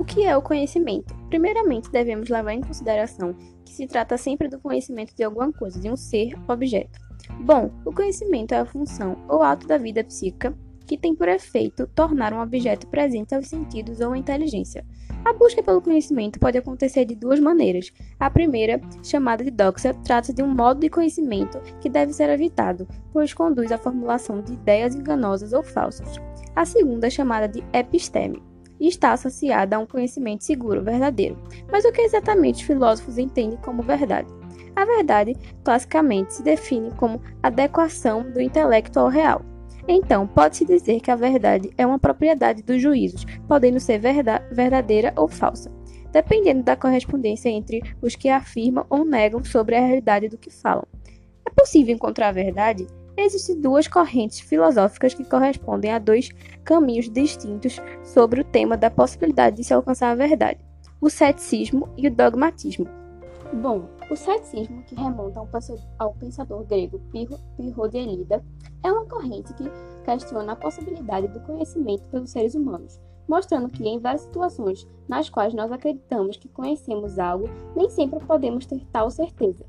O que é o conhecimento? Primeiramente, devemos levar em consideração que se trata sempre do conhecimento de alguma coisa, de um ser, objeto. Bom, o conhecimento é a função ou ato da vida psíquica que tem por efeito tornar um objeto presente aos sentidos ou à inteligência. A busca pelo conhecimento pode acontecer de duas maneiras. A primeira, chamada de doxa, trata-se de um modo de conhecimento que deve ser evitado, pois conduz à formulação de ideias enganosas ou falsas. A segunda, chamada de episteme, está associada a um conhecimento seguro, verdadeiro. Mas o que exatamente os filósofos entendem como verdade? A verdade, classicamente, se define como adequação do intelecto ao real. Então, pode-se dizer que a verdade é uma propriedade dos juízos, podendo ser verdadeira ou falsa, dependendo da correspondência entre os que afirmam ou negam sobre a realidade do que falam. É possível encontrar a verdade? Existem duas correntes filosóficas que correspondem a dois caminhos distintos sobre o tema da possibilidade de se alcançar a verdade: o ceticismo e o dogmatismo. Bom, o ceticismo, que remonta ao pensador grego Pirro de Elida, é uma corrente que questiona a possibilidade do conhecimento pelos seres humanos, mostrando que em várias situações nas quais nós acreditamos que conhecemos algo, nem sempre podemos ter tal certeza.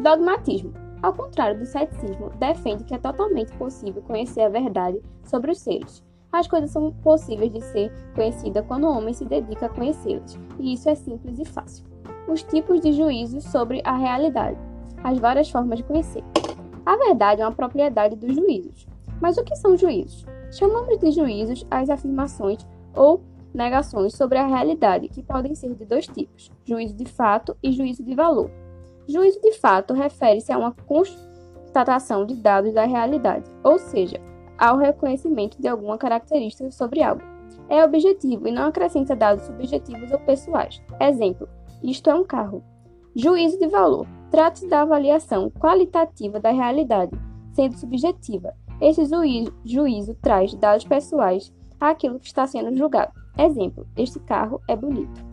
Dogmatismo, ao contrário do ceticismo, defende que é totalmente possível conhecer a verdade sobre os seres. As coisas são possíveis de ser conhecidas quando o homem se dedica a conhecê-las, e isso é simples e fácil os tipos de juízos sobre a realidade, as várias formas de conhecer. A verdade é uma propriedade dos juízos. Mas o que são juízos? Chamamos de juízos as afirmações ou negações sobre a realidade, que podem ser de dois tipos: juízo de fato e juízo de valor. Juízo de fato refere-se a uma constatação de dados da realidade, ou seja, ao reconhecimento de alguma característica sobre algo. É objetivo e não acrescenta dados subjetivos ou pessoais. Exemplo: isto é um carro. Juízo de valor. Trata-se da avaliação qualitativa da realidade, sendo subjetiva. Este juízo, juízo traz dados pessoais àquilo que está sendo julgado. Exemplo: este carro é bonito.